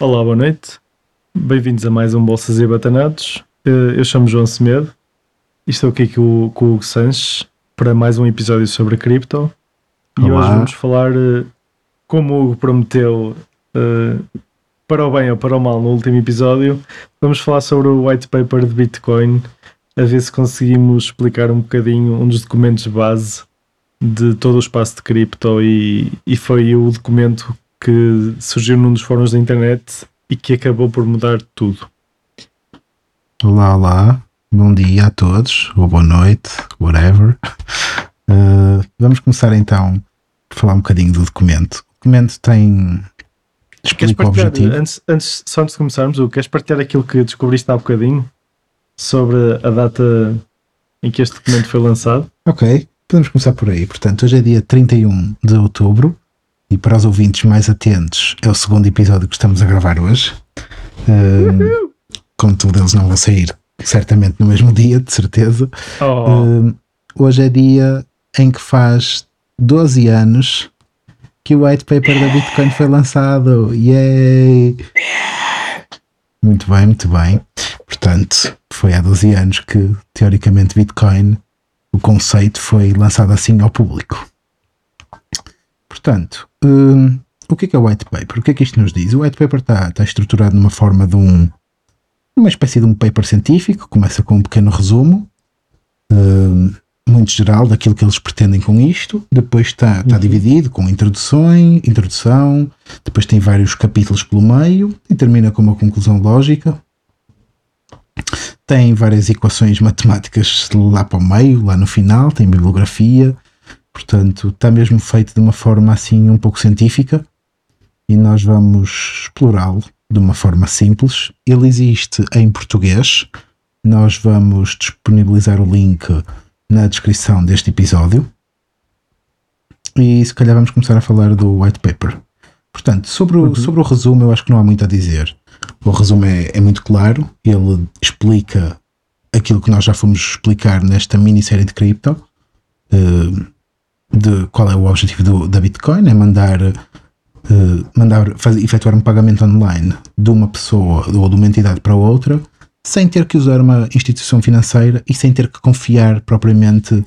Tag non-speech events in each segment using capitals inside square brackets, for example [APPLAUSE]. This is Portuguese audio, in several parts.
Olá, boa noite. Bem-vindos a mais um Bolsas e Batanados. Eh, Eu chamo João Semedo e estou aqui com o, Hugo Sanches para mais um episódio sobre cripto. E Olá. hoje vamos falar, eh, como o Hugo prometeu, eh, para o bem ou para o mal no último episódio, vamos falar sobre o white paper de Bitcoin, a ver se conseguimos explicar um bocadinho um dos documentos base de todo o espaço de cripto e, e foi o documento que surgiu num dos fóruns da internet e que acabou por mudar tudo. Olá, olá, bom dia a todos, ou boa noite, whatever. Uh, [LAUGHS] vamos começar então por falar um bocadinho do documento. O documento tem. Queres o partilhar, antes, antes, só antes de começarmos, Hugo, queres partilhar aquilo que descobriste há bocadinho sobre a data em que este documento foi lançado? Ok, podemos começar por aí. Portanto, hoje é dia 31 de outubro e para os ouvintes mais atentos, é o segundo episódio que estamos a gravar hoje. Uh, contudo, eles não vão sair certamente no mesmo dia, de certeza. Oh, Uh, hoje é dia em que faz 12 anos que o white paper da Bitcoin foi lançado. Yay! Muito bem, muito bem. Portanto, foi há 12 anos que, teoricamente, Bitcoin, o conceito foi lançado assim ao público. Portanto, hum, o que é, que é o white paper? O que é que isto nos diz? O white paper está, está estruturado numa forma de um. uma espécie de um paper científico, começa com um pequeno resumo, hum, muito geral daquilo que eles pretendem com isto. Depois está, está dividido com introduções, introdução, depois tem vários capítulos pelo meio e termina com uma conclusão lógica. Tem várias equações matemáticas lá para o meio, lá no final, tem bibliografia, portanto está mesmo feito de uma forma assim um pouco científica e nós vamos explorá-lo de uma forma simples. Ele existe em português, nós vamos disponibilizar o link na descrição deste episódio. E se calhar vamos começar a falar do white paper. Portanto, sobre o, sobre o resumo, eu acho que não há muito a dizer. O resumo é, é muito claro, ele explica aquilo que nós já fomos explicar nesta minissérie de cripto, eh, de qual é o objetivo do- da Bitcoin, é mandar, eh, mandar fazer, efetuar um pagamento online de uma pessoa ou de uma entidade para outra, sem ter que usar uma instituição financeira e sem ter que confiar propriamente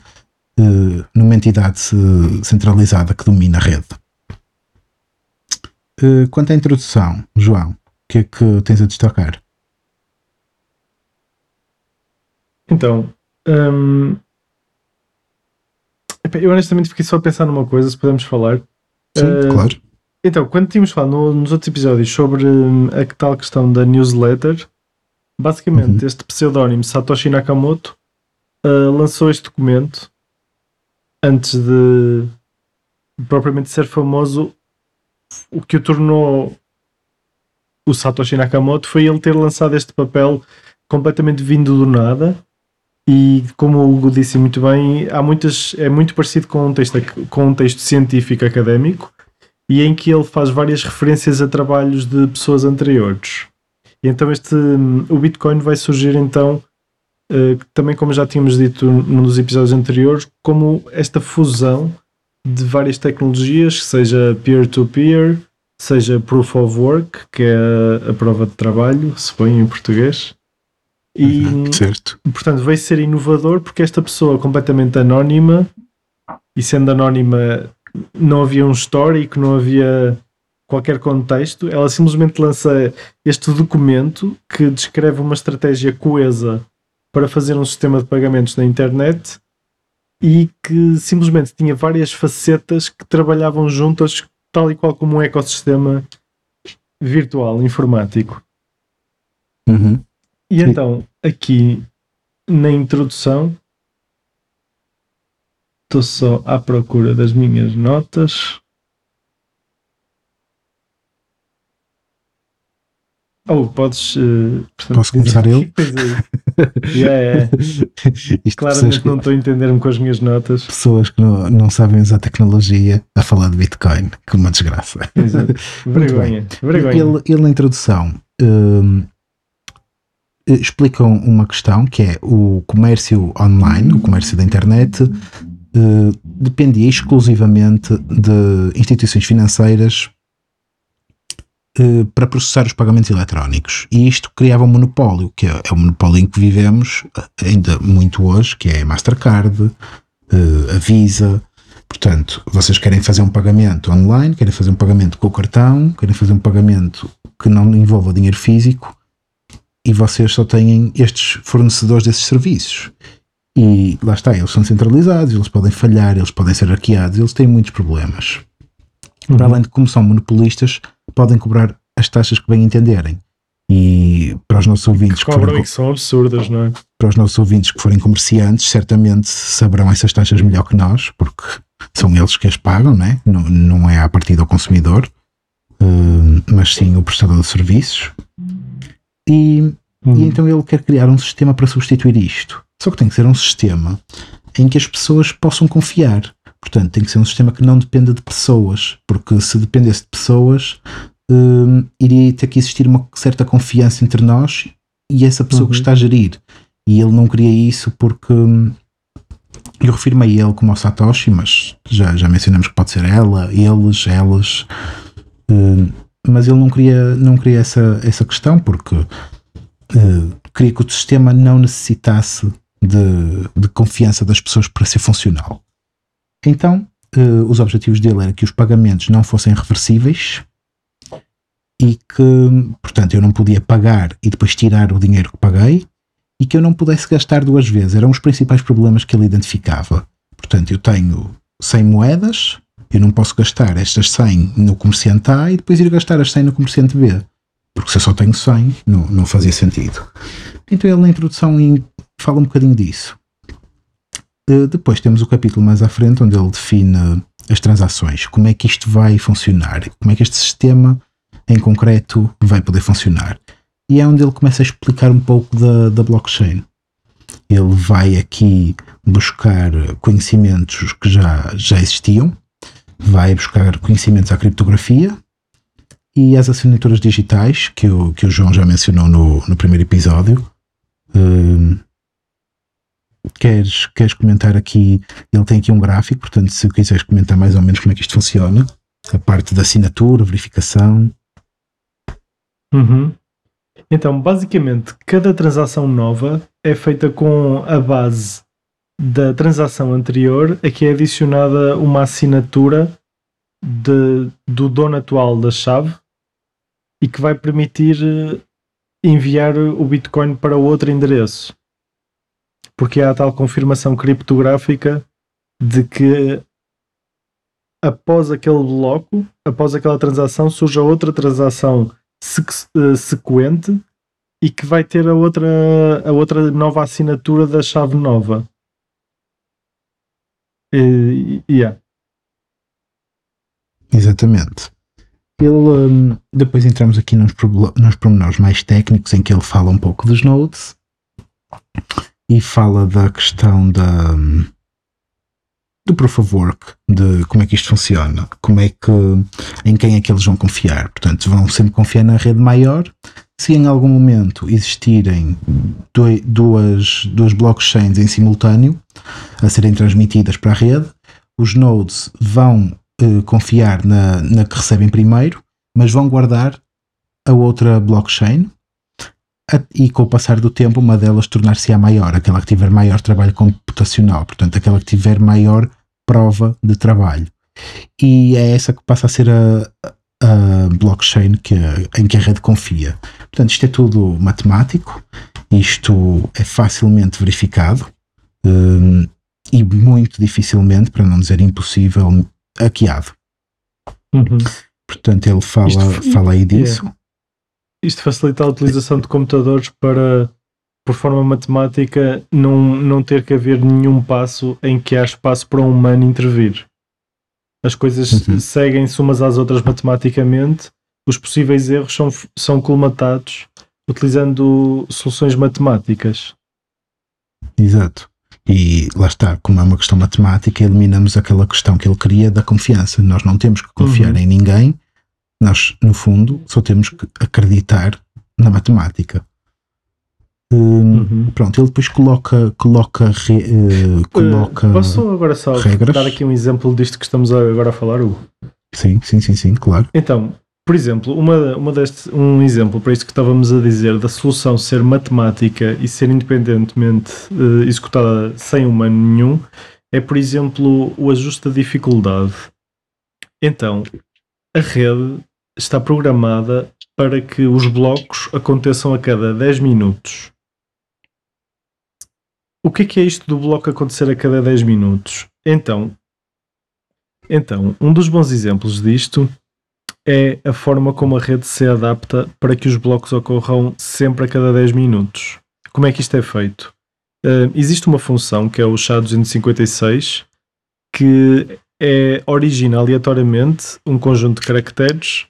eh, numa entidade eh, centralizada que domina a rede. Quanto à introdução, João, o que é que tens a destacar? então, hum, eu honestamente fiquei só a pensar numa coisa, se podemos falar. Sim, Eh, claro. Então, quando tínhamos falado no- nos outros episódios sobre hum, a tal questão da newsletter, basicamente Uhum. este pseudónimo Satoshi Nakamoto ah, lançou este documento antes de propriamente ser famoso. O que o tornou o Satoshi Nakamoto foi ele ter lançado este papel completamente vindo do nada. E como o Hugo disse muito bem, há muitas, é muito parecido com um texto, com um texto científico académico e em que ele faz várias referências a trabalhos de pessoas anteriores. E então este o Bitcoin vai surgir então eh, também como já tínhamos dito num dos episódios anteriores, como esta fusão de várias tecnologias, seja peer-to-peer, seja proof of work, que é a prova de trabalho, se põe em português. E Uhum, certo. portanto veio ser inovador porque esta pessoa completamente anónima e sendo anónima não havia um histórico, não havia qualquer contexto, ela simplesmente lança este documento que descreve uma estratégia coesa para fazer um sistema de pagamentos na internet e que simplesmente tinha várias facetas que trabalhavam juntas tal e qual como um ecossistema virtual, informático. Uhum. E então, aqui na introdução, estou só à procura das minhas notas. Oh, podes. eh, portanto, Posso começar eu? [LAUGHS] É. Yeah, [LAUGHS] pessoas, Claramente que, não estou a entender-me com as minhas notas. pessoas que não, não sabem usar tecnologia a falar de Bitcoin, que uma desgraça. Exato. [LAUGHS] Vergonha. Vergonha. Ele, ele na introdução hum, explica uma questão que é o comércio online, o comércio da internet, eh, dependia exclusivamente de instituições financeiras uh, para processar os pagamentos eletrónicos. E isto criava um monopólio, que é, é o monopólio em que vivemos ainda muito hoje, que é a Mastercard, a Visa. Portanto, vocês querem fazer um pagamento online, querem fazer um pagamento com o cartão, querem fazer um pagamento que não envolva dinheiro físico e vocês só têm estes fornecedores desses serviços. E lá está, eles são centralizados, eles podem falhar, eles podem ser hackeados, eles têm muitos problemas. Uhum. Para além de como são monopolistas, podem cobrar as taxas que bem entenderem. E para os nossos ouvintes que, cobram forem, que são absurdas, não é? Para os nossos ouvintes que forem comerciantes, certamente saberão essas taxas melhor que nós, porque são eles que as pagam, não é? Não, não é a partir do consumidor, uh, mas sim o prestador de serviços. E, uhum. e então ele quer criar um sistema para substituir isto. Só que tem que ser um sistema em que as pessoas possam confiar. Portanto, tem que ser um sistema que não dependa de pessoas, porque se dependesse de pessoas, um, iria ter que existir uma certa confiança entre nós e essa pessoa uhum. que está a gerir. E ele não queria isso porque hum, eu refiro-me a ele como ao Satoshi, mas já, já mencionamos que pode ser ela, eles, elas. Um, mas ele não queria, não queria essa, essa questão porque uh, queria que o sistema não necessitasse de, de confiança das pessoas para ser funcional. Então, uh, os objetivos dele era que os pagamentos não fossem reversíveis e que, portanto, eu não podia pagar e depois tirar o dinheiro que paguei e que eu não pudesse gastar duas vezes. Eram os principais problemas que ele identificava. Portanto, eu tenho 100 moedas, eu não posso gastar estas 100 no comerciante A e depois ir gastar as 100 no comerciante B. Porque se eu só tenho 100, não, não fazia sentido. Então ele na introdução fala um bocadinho disso. Uh, depois temos o capítulo mais à frente onde ele define as transações, como é que isto vai funcionar, como é que este sistema em concreto vai poder funcionar. E é onde ele começa a explicar um pouco da, da blockchain. Ele vai aqui buscar conhecimentos que já, já existiam, vai buscar conhecimentos à criptografia e às assinaturas digitais, que o, que o João já mencionou no, no primeiro episódio. Uh, queres, queres comentar aqui? Ele tem aqui um gráfico, portanto, se quiseres comentar mais ou menos como é que isto funciona, a parte da assinatura, verificação. Uhum. Então, basicamente, cada transação nova é feita com a base da transação anterior, a que é adicionada uma assinatura de, do dono atual da chave e que vai permitir eh, enviar o Bitcoin para outro endereço porque há a tal confirmação criptográfica de que após aquele bloco, após aquela transação, surge a outra transação eh, sequente e que vai ter a outra, a outra nova assinatura da chave nova. E, yeah. Exatamente. Ele, um, depois entramos aqui nos, nos pormenores mais técnicos em que ele fala um pouco dos nodes e fala da questão da do proof of work, de como é que isto funciona, como é que em quem é que eles vão confiar. Portanto, vão sempre confiar na rede maior. Se em algum momento existirem duas, duas blockchains em simultâneo a serem transmitidas para a rede, os nodes vão uh, confiar na, na que recebem primeiro, mas vão guardar a outra blockchain e com o passar do tempo uma delas tornar-se a maior, aquela que tiver maior trabalho computacional, portanto aquela que tiver maior prova de trabalho. E é essa que passa a ser a, a blockchain que, em que a rede confia. Portanto, isto é tudo matemático, isto é facilmente verificado um, e muito dificilmente, para não dizer impossível, hackeado. Uhum. Portanto, ele fala, isto, fala aí disso. É isto facilita a utilização de computadores para, por forma matemática, não, não ter que haver nenhum passo em que há espaço para um humano intervir. As coisas uhum. seguem-se umas às outras matematicamente, os possíveis erros são, são colmatados utilizando soluções matemáticas. Exato. E lá está, como é uma questão matemática, eliminamos aquela questão que ele queria da confiança. Nós não temos que confiar uhum. em ninguém, nós, no fundo, só temos que acreditar na matemática. Hum, uhum. Pronto, ele depois coloca, coloca, re, uh, coloca uh, Posso agora só regras? dar aqui um exemplo disto que estamos agora a falar, Hugo? Sim, sim, sim, sim, claro. Então, por exemplo, uma, uma deste, um exemplo para isto que estávamos a dizer da solução ser matemática e ser independentemente uh, executada sem humano nenhum é, por exemplo, o ajuste da dificuldade. Então, a rede está programada para que os blocos aconteçam a cada 10 minutos. O que é, que é isto do bloco acontecer a cada 10 minutos? Então, então, um dos bons exemplos disto é a forma como a rede se adapta para que os blocos ocorram sempre a cada 10 minutos. Como é que isto é feito? Uh, existe uma função que é o SHA-256 que é, origina aleatoriamente um conjunto de caracteres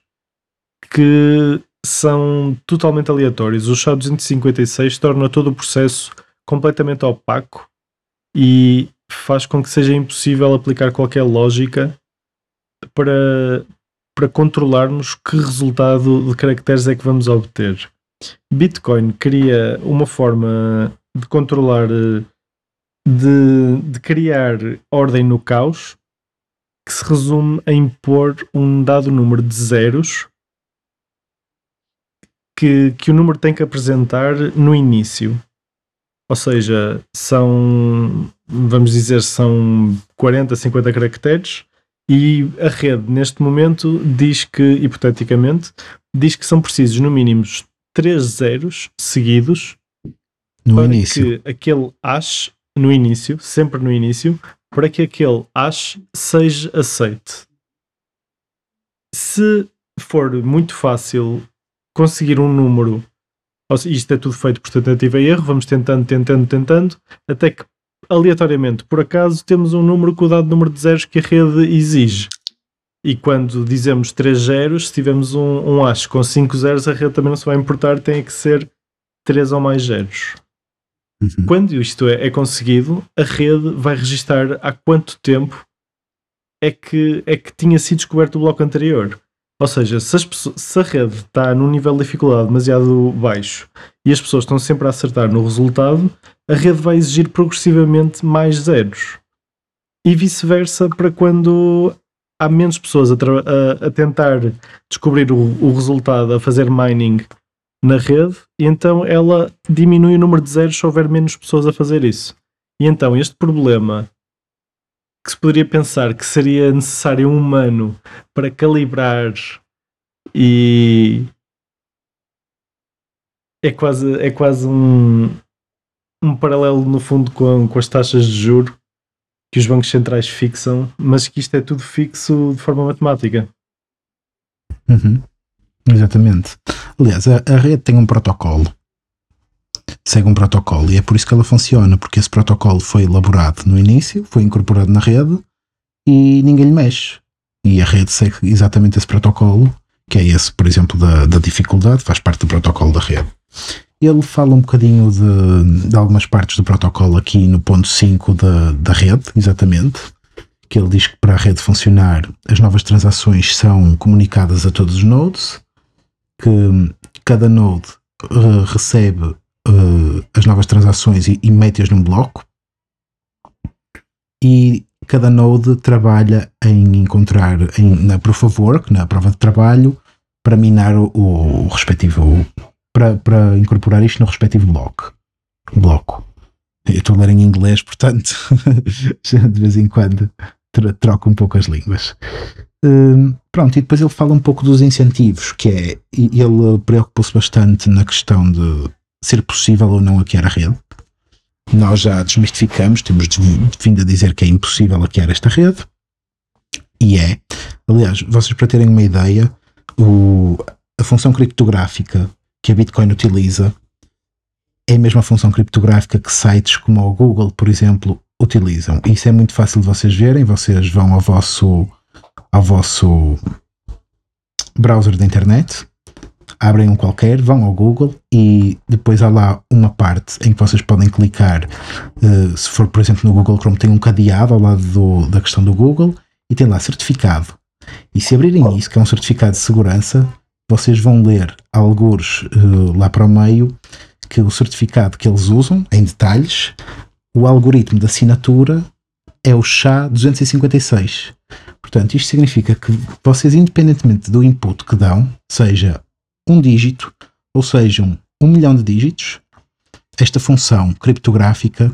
que são totalmente aleatórios. O SHA-256 torna todo o processo completamente opaco e faz com que seja impossível aplicar qualquer lógica para, para controlarmos que resultado de caracteres é que vamos obter. Bitcoin cria uma forma de controlar, de, de criar ordem no caos, que se resume a impor um dado número de zeros que, que o número tem que apresentar no início. Ou seja, são, vamos dizer, são 40, 50 caracteres e a rede, neste momento, diz que, hipoteticamente, diz que são precisos no mínimo 3 zeros seguidos no para início. que aquele hash, no início, sempre no início, para que aquele hash seja aceite. Se for muito fácil conseguir um número, isto é tudo feito por tentativa e erro, vamos tentando, tentando, tentando, até que aleatoriamente, por acaso, temos um número com o dado número de zeros que a rede exige. E quando dizemos 3 zeros, se tivermos um, um hash com 5 zeros, a rede também não se vai importar, tem que ser 3 ou mais zeros. Uhum. Quando isto é, é, conseguido, a rede vai registar há quanto tempo é que, é que tinha sido descoberto o bloco anterior. Ou seja, se, as, se a rede está num nível de dificuldade demasiado baixo e as pessoas estão sempre a acertar no resultado, a rede vai exigir progressivamente mais zeros. E vice-versa para quando há menos pessoas a, a, a tentar descobrir o, o, resultado, a fazer mining na rede, e então ela diminui o número de zeros se houver menos pessoas a fazer isso. E então este problema que se poderia pensar que seria necessário um humano para calibrar e é quase, é quase um, um paralelo no fundo com, com as taxas de juro que os bancos centrais fixam, mas que isto é tudo fixo de forma matemática. Uhum. Exatamente. Aliás, a, a rede tem um protocolo segue um protocolo e é por isso que ela funciona, porque esse protocolo foi elaborado no início, foi incorporado na rede e ninguém lhe mexe. E a rede segue exatamente esse protocolo, que é esse, por exemplo, da, da dificuldade, faz parte do protocolo da rede. Ele fala um bocadinho de, de algumas partes do protocolo aqui no ponto 5 da, da rede, exatamente, que ele diz que para a rede funcionar as novas transações são comunicadas a todos os nodes, que cada node uh, recebe uh, as novas transações e, e mete-as num bloco. E cada node trabalha em encontrar em, na proof of work, na prova de trabalho, para minar o, o respectivo, para, incorporar isto no respectivo bloco. bloco. Eu estou a ler em inglês, portanto, [LAUGHS] de vez em quando troco um pouco as línguas. Uh, pronto, e depois ele fala um pouco dos incentivos, que é, ele preocupou-se bastante na questão de ser possível ou não hackear a rede. Nós já desmistificamos, temos vindo a dizer que é impossível hackear esta rede. E é. Aliás, vocês para terem uma ideia, o, a função criptográfica que a Bitcoin utiliza é a mesma função criptográfica que sites como o Google, por exemplo, utilizam. Isso é muito fácil de vocês verem. Vocês vão ao vosso, ao vosso browser da internet, abrem um qualquer, vão ao Google e depois há lá uma parte em que vocês podem clicar. Uh, se for, por exemplo, no Google Chrome, tem um cadeado ao lado do, da questão do Google e tem lá certificado. E se abrirem isso, que é um certificado de segurança, vocês vão ler alguns uh, lá para o meio que o certificado que eles usam, em detalhes, o algoritmo de assinatura é o SHA-256. Portanto, isto significa que vocês, independentemente do input que dão, seja um dígito ou sejam um milhão de dígitos, esta função criptográfica,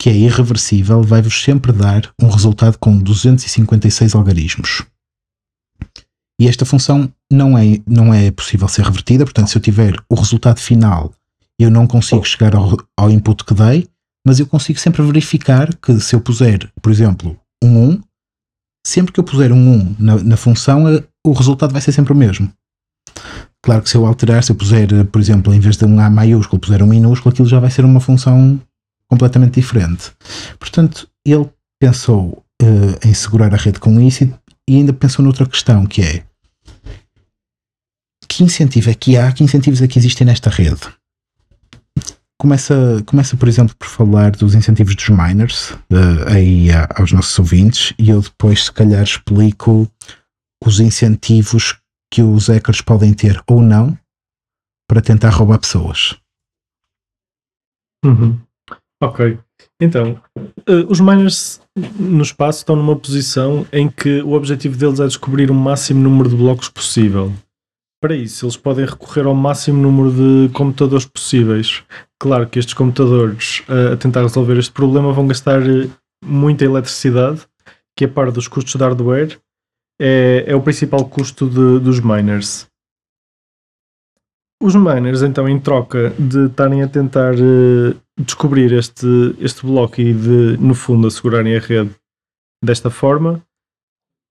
que é irreversível, vai-vos sempre dar um resultado com 256 algarismos. E esta função não é, não é possível ser revertida, portanto, se eu tiver o resultado final, eu não consigo chegar ao, ao input que dei, mas eu consigo sempre verificar que se eu puser, por exemplo, um 1, sempre que eu puser um 1 na, na função, eh, o resultado vai ser sempre o mesmo. Claro que se eu alterar, se eu puser, eh, por exemplo, em vez de um A maiúsculo, puser um minúsculo, aquilo já vai ser uma função completamente diferente. Portanto, ele pensou uh, em segurar a rede com isso e, e ainda pensou noutra questão, que é que incentivo é que há, que incentivos é que existem nesta rede? Começa, começa, por exemplo, por falar dos incentivos dos miners uh, aí aos nossos ouvintes e eu depois, se calhar, explico os incentivos que os hackers podem ter ou não para tentar roubar pessoas. Uhum. Ok. Então, uh, os miners no espaço estão numa posição em que o objetivo deles é descobrir o máximo número de blocos possível. Para isso, eles podem recorrer ao máximo número de computadores possíveis. Claro que estes computadores, uh, a tentar resolver este problema, vão gastar uh, muita eletricidade, que a par dos custos de hardware, é, é o principal custo de, dos miners. Os miners, então, em troca de estarem a tentar uh, descobrir este, este bloco e de, no fundo, assegurarem a rede desta forma,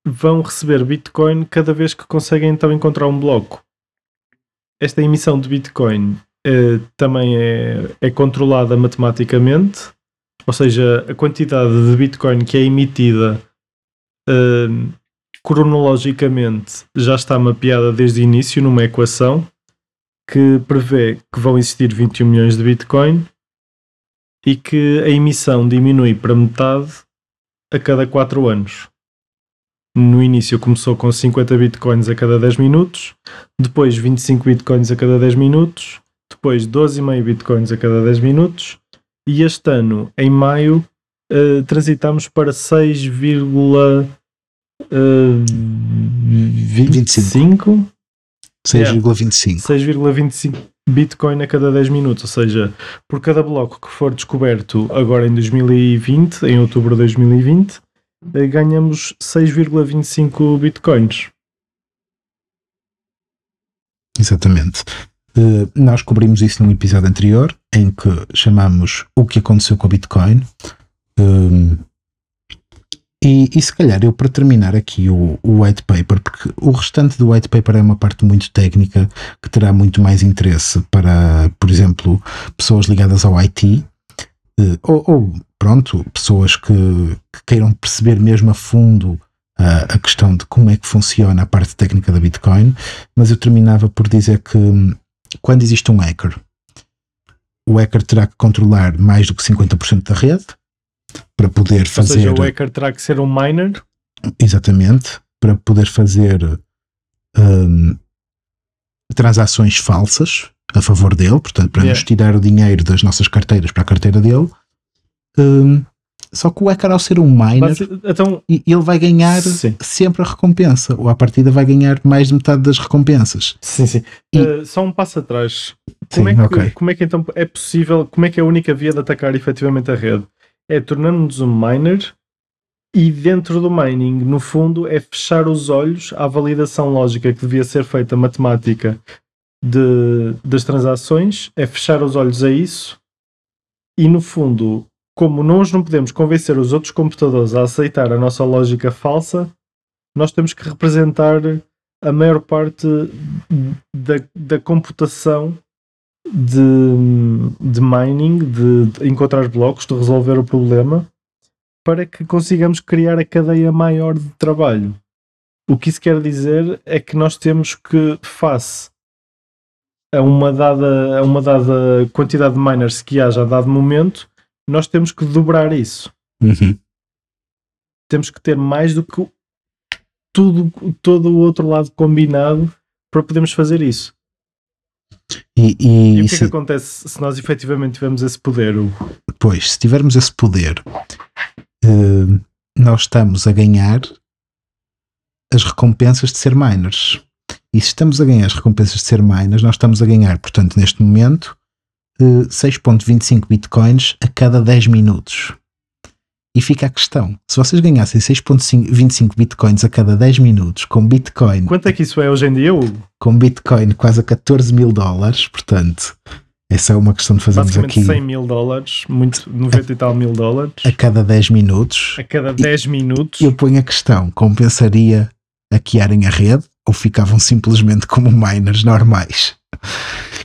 vão receber Bitcoin cada vez que conseguem então encontrar um bloco. Esta emissão de Bitcoin eh, também é, é controlada matematicamente, ou seja, a quantidade de Bitcoin que é emitida eh, cronologicamente já está mapeada desde o início numa equação que prevê que vão existir 21 milhões de Bitcoin e que a emissão diminui para metade a cada 4 anos. No início começou com 50 bitcoins a cada 10 minutos, depois 25 bitcoins a cada 10 minutos, depois 12,5 bitcoins a cada 10 minutos, e este ano, em maio, uh, transitamos para 6,25 uh, 6,25 6,25 Bitcoin a cada 10 minutos, ou seja, por cada bloco que for descoberto agora em 2020, em outubro de 2020, eh, ganhamos 6,25 bitcoins. Exatamente. Uh, nós cobrimos isso num episódio anterior em que chamamos o que aconteceu com o Bitcoin. Um, e, e, se calhar eu para terminar aqui o, o white paper, porque o restante do white paper é uma parte muito técnica que terá muito mais interesse para, por exemplo, pessoas ligadas ao IT, uh, ou, ou pronto, pessoas que, que queiram perceber mesmo a fundo uh, a questão de como é que funciona a parte técnica da Bitcoin, mas eu terminava por dizer que hum, quando existe um hacker, o hacker terá que controlar mais do que 50% da rede para poder fazer. Ou seja, o hacker terá que ser um miner? Exatamente, para poder fazer um, transações falsas a favor dele, portanto, para yeah. nos tirar o dinheiro das nossas carteiras para a carteira dele um, só que o Ekar, ao ser um miner, então, ele vai ganhar sim. sempre a recompensa, ou à partida vai ganhar mais de metade das recompensas. Sim, sim. E, uh, só um passo atrás. Como, sim, é que, okay. como é que então é possível, como é que é a única via de atacar efetivamente a rede? É tornando-nos um miner e dentro do mining, no fundo, é fechar os olhos à validação lógica que devia ser feita matemática de, das transações, é fechar os olhos a isso e no fundo como nós não podemos convencer os outros computadores a aceitar a nossa lógica falsa, nós temos que representar a maior parte da, da computação de, de mining, de, de encontrar blocos, de resolver o problema, para que consigamos criar a cadeia maior de trabalho. O que isso quer dizer é que nós temos que, face a uma dada, a uma dada quantidade de miners que haja a dado momento, nós temos que dobrar isso. Uhum. Temos que ter mais do que tudo, todo o outro lado combinado para podermos fazer isso. E, e, e o que é que acontece se nós efetivamente tivermos esse poder? Pois, se tivermos esse poder, uh, nós estamos a ganhar as recompensas de ser miners. E se estamos a ganhar as recompensas de ser miners, nós estamos a ganhar, portanto, neste momento, 6.25 eh, bitcoins a cada 10 minutos. E fica a questão: se vocês ganhassem 6,25 bitcoins a cada 10 minutos com bitcoin. Quanto é que isso é hoje em dia, Hugo? Com bitcoin quase a 14 mil dólares, portanto, essa é uma questão de fazermos aqui. 100 mil dólares, muito, 90 e tal mil dólares. A cada 10 minutos. A cada 10 e, minutos. Eu ponho a questão: compensaria hackearem a rede ou ficavam simplesmente como miners normais?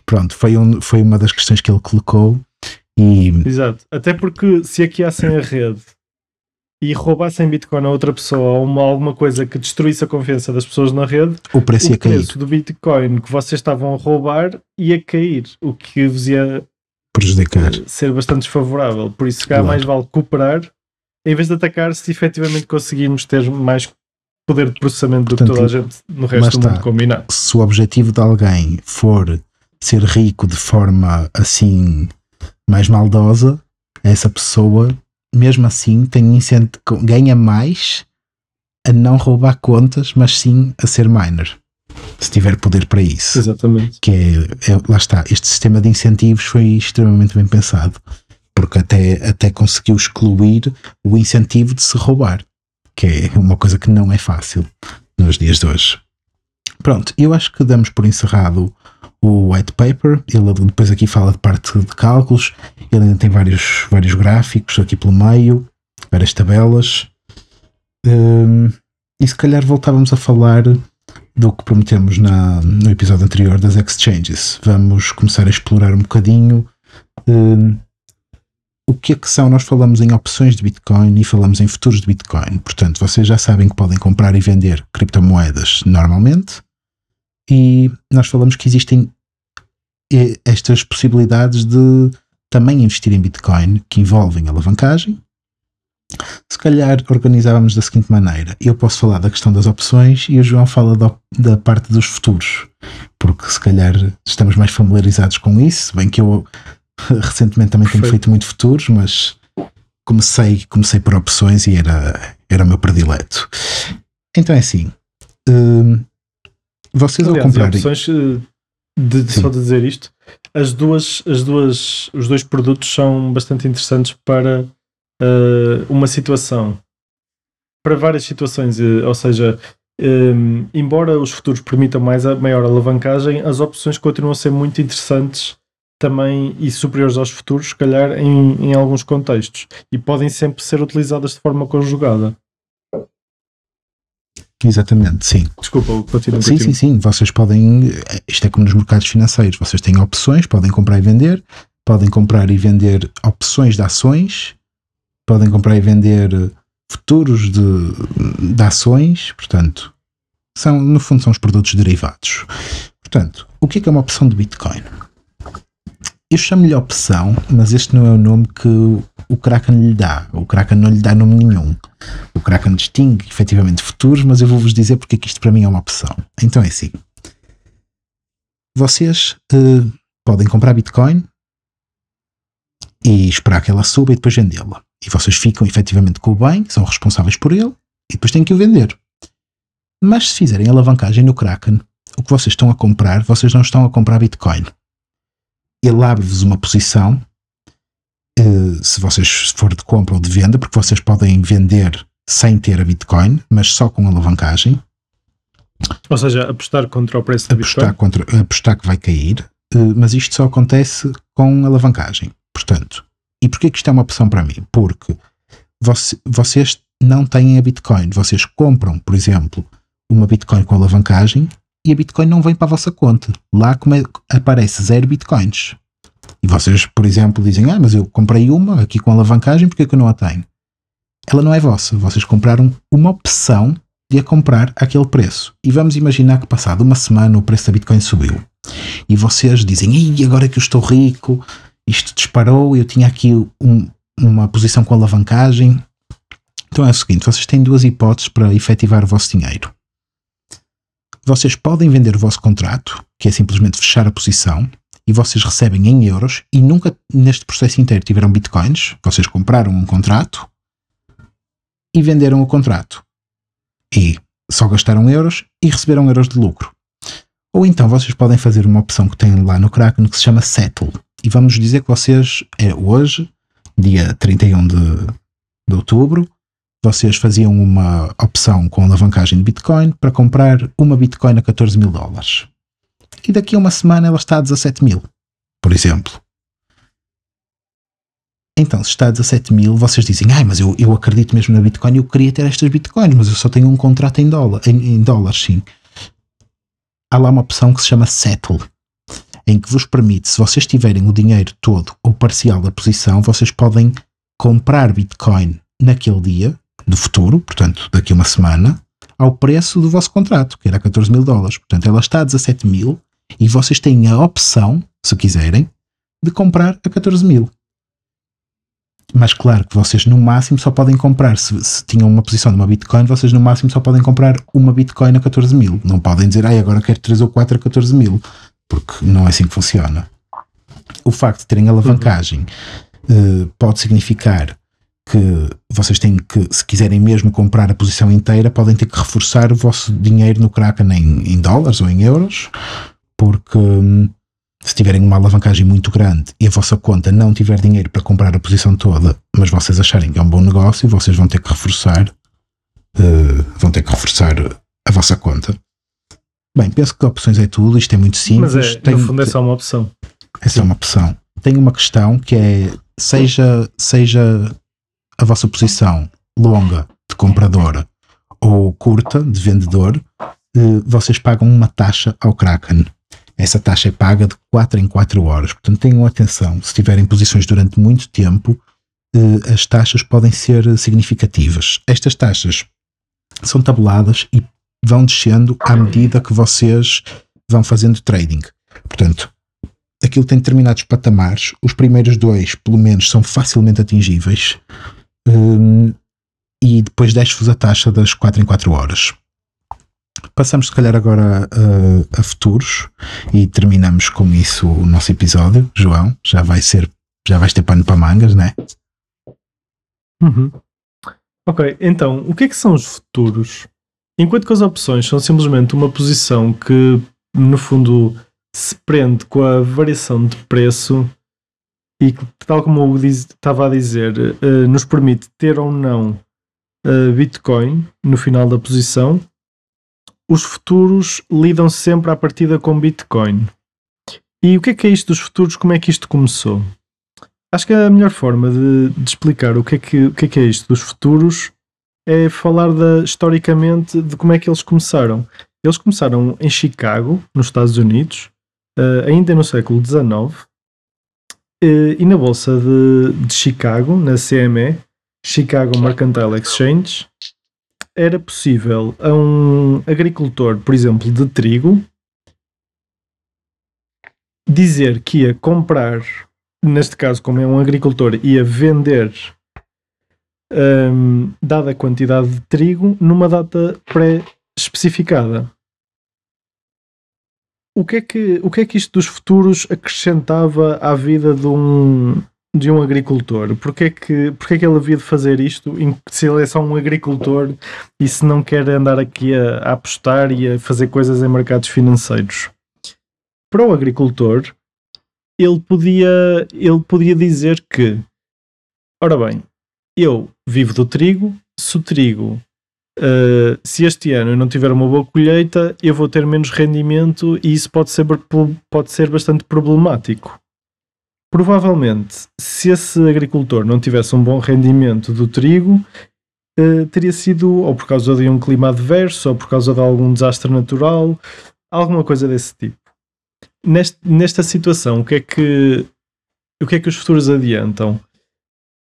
Pronto, foi, um, foi uma das questões que ele colocou. E... Exato, até porque se hackeassem a rede e roubassem Bitcoin a outra pessoa ou uma, alguma coisa que destruísse a confiança das pessoas na rede, o preço ia o cair. preço do Bitcoin que vocês estavam a roubar ia cair, o que vos ia prejudicar, ser bastante desfavorável. Por isso, cá claro. mais vale cooperar em vez de atacar se efetivamente conseguirmos ter mais poder de processamento Portanto, do que toda a gente no resto do mundo combinado. Se o objetivo de alguém for ser rico de forma assim mais maldosa, essa pessoa mesmo assim tem incentivo, ganha mais a não roubar contas, mas sim a ser miner. Se tiver poder para isso. Exatamente. Que é, é, lá está, este sistema de incentivos foi extremamente bem pensado, porque até, até conseguiu excluir o incentivo de se roubar, que é uma coisa que não é fácil nos dias de hoje. Pronto, eu acho que damos por encerrado o white paper. Ele depois aqui fala de parte de cálculos. Ele ainda tem vários, vários gráficos aqui pelo meio, várias tabelas. Um, e se calhar voltávamos a falar do que prometemos na, no episódio anterior das exchanges. Vamos começar a explorar um bocadinho um, o que é que são. Nós falamos em opções de Bitcoin e falamos em futuros de Bitcoin. Portanto, vocês já sabem que podem comprar e vender criptomoedas normalmente e nós falamos que existem eh, estas possibilidades de também investir em Bitcoin que envolvem alavancagem. Se calhar organizávamos da seguinte maneira: eu posso falar da questão das opções e o João fala da, da parte dos futuros, porque se calhar estamos mais familiarizados com isso. Bem que eu [LAUGHS] recentemente também Perfeito. tenho feito muito futuros, mas comecei, comecei por opções e era, era o meu predileto. Então é assim: hum, vocês Aliás, ao comprarem. Opções, eh, de, só de dizer isto, as duas, as duas, os dois produtos são bastante interessantes para uh, uma situação. Para várias situações, uh, ou seja, um, embora os futuros permitam mais a maior alavancagem, as opções continuam a ser muito interessantes também e superiores aos futuros, se calhar em, em alguns contextos, e podem sempre ser utilizadas de forma conjugada. Exatamente, sim. Desculpa, continua. Sim, sim, sim. Vocês podem. Isto é como nos mercados financeiros. Vocês têm opções, podem comprar e vender. Podem comprar e vender opções de ações. Podem comprar e vender futuros de, de ações. Portanto, são, no fundo, são os produtos derivados. Portanto, o que é, que é uma opção de Bitcoin? Eu chamo-lhe opção, mas este não é o nome que o Kraken lhe dá. O Kraken não lhe dá nome nenhum. O Kraken distingue efetivamente futuros, mas eu vou-vos dizer porque é que isto para mim é uma opção. Então é assim: vocês uh, podem comprar Bitcoin e esperar que ela suba e depois vendê-la. E vocês ficam efetivamente com o bem, são responsáveis por ele e depois têm que o vender. Mas se fizerem alavancagem no Kraken, o que vocês estão a comprar, vocês não estão a comprar Bitcoin ele abre-vos uma posição, uh, se vocês for de compra ou de venda, porque vocês podem vender sem ter a Bitcoin, mas só com alavancagem. Ou seja, apostar contra o preço da apostar Bitcoin? Contra, apostar que vai cair, uh, mas isto só acontece com alavancagem. Portanto, e porquê que isto é uma opção para mim? Porque você, vocês não têm a Bitcoin, vocês compram, por exemplo, uma Bitcoin com alavancagem e a Bitcoin não vem para a vossa conta. Lá como é, aparece zero Bitcoins. E vocês, por exemplo, dizem: Ah, mas eu comprei uma aqui com alavancagem, porque é que eu não a tenho? Ela não é vossa. Vocês compraram uma opção de a comprar àquele preço. E vamos imaginar que, passado uma semana, o preço da Bitcoin subiu. E vocês dizem: Ih, agora que eu estou rico, isto disparou, eu tinha aqui um, uma posição com alavancagem. Então é o seguinte: vocês têm duas hipóteses para efetivar o vosso dinheiro vocês podem vender o vosso contrato, que é simplesmente fechar a posição, e vocês recebem em euros e nunca neste processo inteiro tiveram bitcoins. Vocês compraram um contrato e venderam o contrato. E só gastaram euros e receberam euros de lucro. Ou então vocês podem fazer uma opção que tem lá no Kraken que se chama Settle. E vamos dizer que vocês, é hoje, dia 31 de, de outubro, vocês faziam uma opção com alavancagem de Bitcoin para comprar uma Bitcoin a 14 mil dólares. E daqui a uma semana ela está a 17 mil, por exemplo. Então, se está a 17 mil, vocês dizem, ai, mas eu, eu acredito mesmo na Bitcoin, eu queria ter estas Bitcoins, mas eu só tenho um contrato em, dólar, em, em dólares, sim. Há lá uma opção que se chama Settle, em que vos permite, se vocês tiverem o dinheiro todo ou parcial da posição, vocês podem comprar Bitcoin naquele dia, do futuro, portanto, daqui a uma semana, ao preço do vosso contrato, que era 14 mil dólares. Portanto, ela está a 17 mil e vocês têm a opção, se quiserem, de comprar a 14 mil. Mas claro que vocês no máximo só podem comprar, se, se, tinham uma posição de uma Bitcoin, vocês no máximo só podem comprar uma Bitcoin a 14 mil. Não podem dizer, ai, agora quero 3 ou 4 a 14 mil, porque não é assim que funciona. O facto de terem alavancagem uh, pode significar que vocês têm que, se quiserem mesmo comprar a posição inteira, podem ter que reforçar o vosso dinheiro no Kraken em, em dólares ou em euros, porque. Hum, se tiverem uma alavancagem muito grande e a vossa conta não tiver dinheiro para comprar a posição toda, mas vocês acharem que é um bom negócio, vocês vão ter que reforçar, uh, vão ter que reforçar a vossa conta. Bem, penso que opções é tudo, isto é muito simples. Mas é, Tem, no fundo é só uma opção. É só uma opção. Tem uma questão que é, seja, seja a vossa posição longa de comprador ou curta de vendedor, uh, vocês pagam uma taxa ao Kraken essa taxa é paga de 4 em 4 horas. Portanto, tenham atenção. Se tiverem posições durante muito tempo, eh, as taxas podem ser significativas. Estas taxas são tabuladas e vão descendo à medida que vocês vão fazendo trading. Portanto, aquilo tem determinados patamares. Os primeiros dois, pelo menos, são facilmente atingíveis. Um, e depois desce-vos a taxa das 4 em 4 horas. Passamos, se calhar, agora a, a, futuros e terminamos com isso o nosso episódio. João, já vai ser, já vais ter pano para mangas, né? Uhum. Ok, então, o que é que são os futuros? Enquanto que as opções são simplesmente uma posição que, no fundo, se prende com a variação de preço e que, tal como eu estava a dizer, uh, nos permite ter ou não uh, Bitcoin no final da posição os futuros lidam sempre à partida com Bitcoin. E o que é que é isto dos futuros? Como é que isto começou? Acho que a melhor forma de, de explicar o que, é que, o que é que é isto dos futuros é falar da, historicamente de como é que eles começaram. Eles começaram em Chicago, nos Estados Unidos, uh, ainda no século XIX, uh, e na Bolsa de, de Chicago, na CME, Chicago Mercantile Exchange, era possível a um agricultor, por exemplo, de trigo, dizer que ia comprar, neste caso, como é um agricultor, ia vender um, dada a quantidade de trigo numa data pré-especificada. O que, é que, o que é que isto dos futuros acrescentava à vida de um, de um agricultor? Porquê é que, porquê que ele havia de fazer isto se ele é só um agricultor e se não quer andar aqui a, a apostar e a fazer coisas em mercados financeiros? Para o agricultor, ele podia, ele podia dizer que, ora bem, eu vivo do trigo, se o trigo, uh, se este ano eu não tiver uma boa colheita, eu vou ter menos rendimento e isso pode ser, pode ser bastante problemático. Provavelmente, se esse agricultor não tivesse um bom rendimento do trigo, uh, teria sido ou por causa de um clima adverso, ou por causa de algum desastre natural, alguma coisa desse tipo. Neste, nesta situação, o que é que o que é que os futuros adiantam?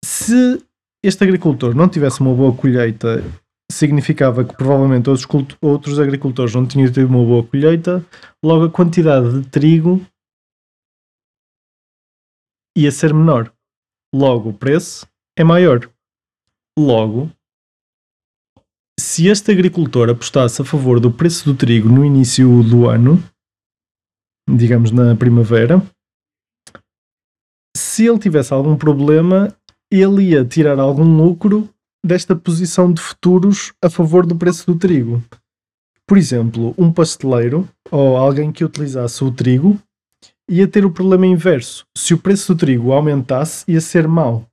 Se este agricultor não tivesse uma boa colheita, significava que provavelmente outros, outros agricultores não tinham tido uma boa colheita, logo a quantidade de trigo ia ser menor. Logo, o preço é maior. Logo, se este agricultor apostasse a favor do preço do trigo no início do ano, digamos na primavera, se ele tivesse algum problema, ele ia tirar algum lucro desta posição de futuros a favor do preço do trigo. por exemplo, um pasteleiro ou alguém que utilizasse o trigo ia ter o problema inverso. Se o preço do trigo aumentasse, ia ser mau.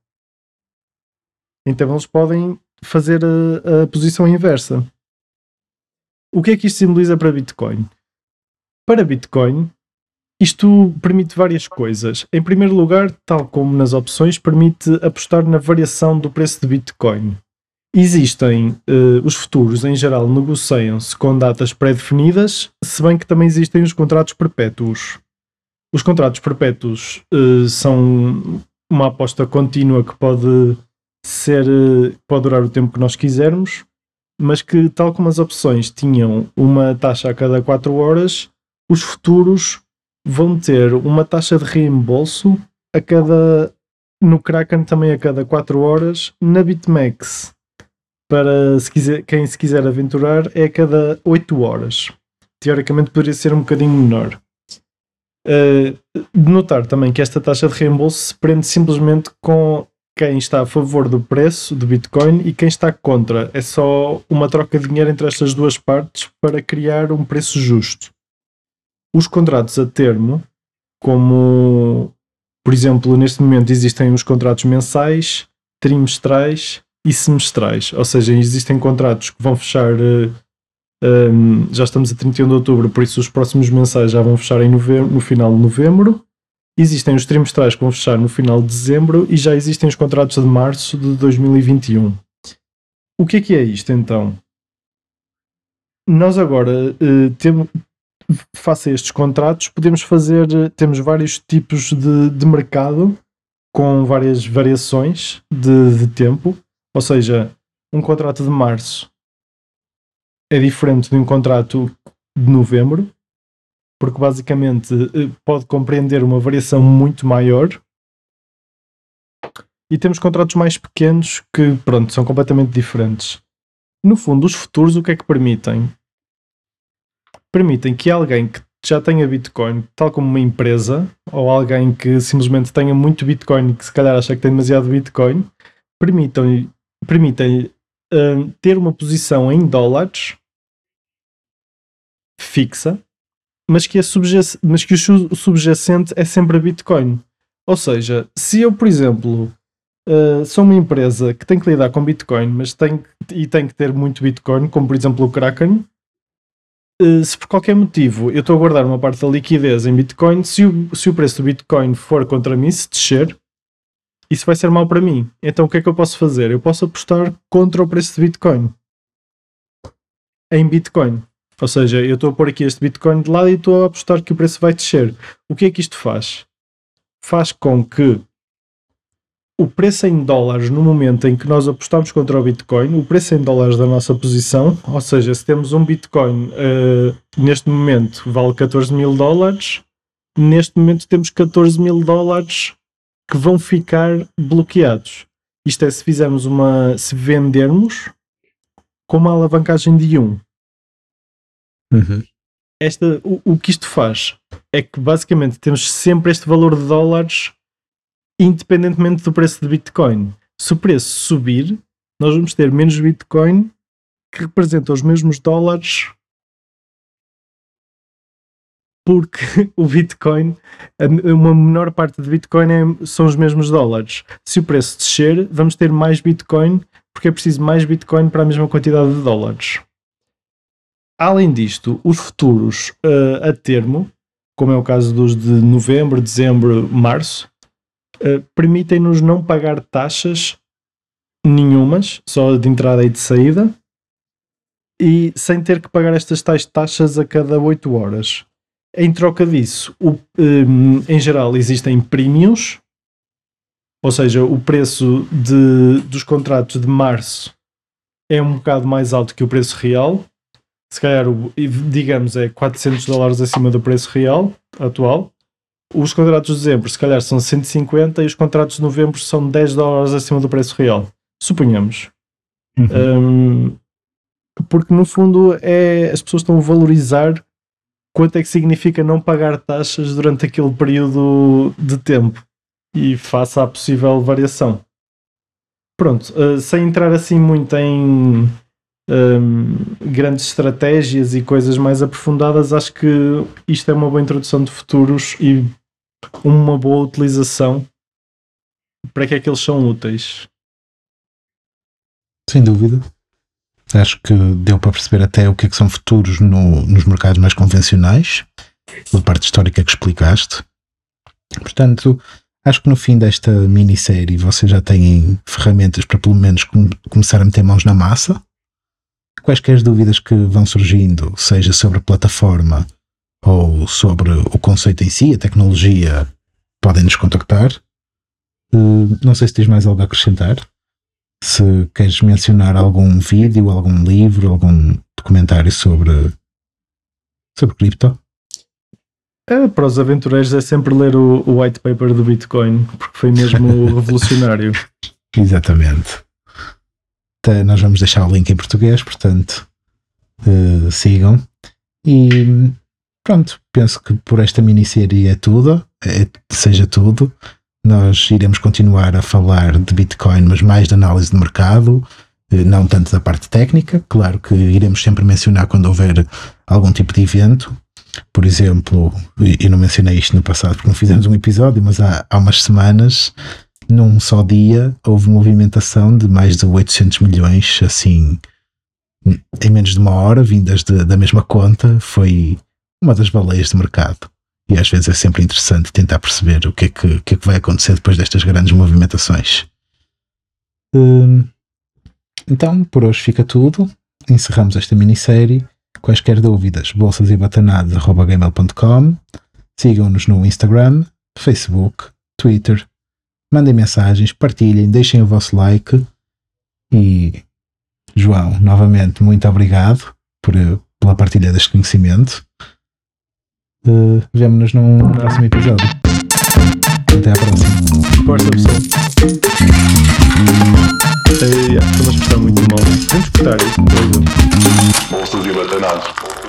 Então eles podem fazer a, a posição inversa. O que é que isto simboliza para Bitcoin? Para Bitcoin, isto permite várias coisas. Em primeiro lugar, tal como nas opções, permite apostar na variação do preço de Bitcoin. Existem uh, os futuros, em geral, negociam-se com datas pré-definidas, se bem que também existem os contratos perpétuos. Os contratos perpétuos uh, são uma aposta contínua que pode ser, uh, pode durar o tempo que nós quisermos, mas que, tal como as opções tinham uma taxa a cada 4 horas, os futuros vão ter uma taxa de reembolso a cada. No Kraken também a cada 4 horas, na BitMEX para se quiser, quem se quiser aventurar é a cada 8 horas. Teoricamente poderia ser um bocadinho menor. Uh, de notar também que esta taxa de reembolso se prende simplesmente com quem está a favor do preço do Bitcoin e quem está contra. É só uma troca de dinheiro entre estas duas partes para criar um preço justo. Os contratos a termo, como por exemplo, neste momento existem os contratos mensais, trimestrais e semestrais. Ou seja, existem contratos que vão fechar. Eh, um, já estamos a 31 de outubro, por isso os próximos mensais já vão fechar em novembro, no final de novembro. Existem os trimestrais que vão fechar no final de dezembro e já existem os contratos de março de 2021. O que é que é isto então? Nós agora uh, temos, face a estes contratos, podemos fazer, temos vários tipos de, de mercado com várias variações de, de tempo ou seja, um contrato de março é diferente de um contrato de novembro, porque basicamente eh, pode compreender uma variação muito maior. E temos contratos mais pequenos que, pronto, são completamente diferentes. No fundo, os futuros o que é que permitem? Permitem que alguém que já tenha Bitcoin, tal como uma empresa, ou alguém que simplesmente tenha muito Bitcoin e que se calhar acha que tem demasiado Bitcoin, permitam-lhe uh, ter uma posição em dólares fixa, mas que, mas que o subjacente é sempre a Bitcoin. Ou seja, se eu, por exemplo, uh, sou uma empresa que tem que lidar com Bitcoin, mas tem e tem que ter muito Bitcoin, como por exemplo o Kraken, uh, se por qualquer motivo eu estou a guardar uma parte da liquidez em Bitcoin, se o, se o preço do Bitcoin for contra mim, se descer, isso vai ser mau para mim. Então o que é que eu posso fazer? Eu posso apostar contra o preço de Bitcoin. Em Bitcoin. Ou seja, eu estou a pôr aqui este Bitcoin de lado e estou a apostar que o preço vai descer. O que é que isto faz? Faz com que o preço em dólares no momento em que nós apostamos contra o Bitcoin, o preço em dólares da nossa posição, ou seja, se temos um Bitcoin uh, neste momento vale 14 mil dólares, neste momento temos 14 mil dólares que vão ficar bloqueados. Isto é, se fizermos uma. se vendermos com uma alavancagem de 1. Uhum. Esta, o, o que isto faz é que basicamente temos sempre este valor de dólares independentemente do preço de Bitcoin. Se o preço subir, nós vamos ter menos Bitcoin que representa os mesmos dólares porque [LAUGHS] o Bitcoin, uma menor parte de Bitcoin é, são os mesmos dólares. Se o preço descer, vamos ter mais Bitcoin, porque é preciso mais Bitcoin para a mesma quantidade de dólares. Além disto, os futuros uh, a termo, como é o caso dos de novembro, dezembro, março, uh, permitem-nos não pagar taxas nenhumas, só de entrada e de saída, e sem ter que pagar estas tais taxas a cada 8 horas. Em troca disso, o, um, em geral existem premiums, ou seja, o preço de, dos contratos de março é um bocado mais alto que o preço real. Se calhar, digamos, é 400 dólares acima do preço real atual. Os contratos de dezembro, se calhar, são 150 e os contratos de novembro são 10 dólares acima do preço real. Suponhamos. Uhum. Um, porque no fundo é, as pessoas estão a valorizar quanto é que significa não pagar taxas durante aquele período de tempo e face à possível variação. Pronto, uh, sem entrar assim muito em, um, grandes estratégias e coisas mais aprofundadas, acho que isto é uma boa introdução de futuros e uma boa utilização para que é que eles são úteis. Sem dúvida. Acho que deu para perceber até o que é que são futuros no, nos mercados mais convencionais, pela parte histórica que explicaste. Portanto, acho que no fim desta minissérie vocês já têm ferramentas para pelo menos com, começar a meter mãos na massa. Quaisquer dúvidas que vão surgindo, seja sobre a plataforma ou sobre o conceito em si, a tecnologia, podem nos contactar. Uh, não sei se tens mais algo a acrescentar. Se queres mencionar algum vídeo, algum livro, algum documentário sobre, sobre cripto. É, para os aventureiros é sempre ler o, o white paper do Bitcoin, porque foi mesmo [LAUGHS] revolucionário. Exatamente. Nós vamos deixar o link em português, portanto, uh, sigam. E pronto, penso que por esta minissérie é tudo, é, seja tudo. Nós iremos continuar a falar de Bitcoin, mas mais de análise de mercado, eh, não tanto da parte técnica. Claro que iremos sempre mencionar quando houver algum tipo de evento. Por exemplo, e não mencionei isto no passado porque não fizemos um episódio, mas há, há umas semanas, num só dia, houve movimentação de mais de 800 milhões, assim, em menos de uma hora, vindas de, da mesma conta. Foi uma das baleias de mercado. E às vezes é sempre interessante tentar perceber o que é que, o que, é que vai acontecer depois destas grandes movimentações. Hum, então, por hoje fica tudo. Encerramos esta minissérie. Quaisquer dúvidas, bolsas e batanadas.gmail.com Sigam-nos no Instagram, Facebook, Twitter. Mandem mensagens, partilhem, deixem o vosso like. E, João, novamente, muito obrigado por, pela partilha deste conhecimento. Uh, Vemo-nos num próximo episódio. Até à próxima. Força, pessoal. É, estamos a muito mal. Vamos cortar isso. Bolsas e batanados.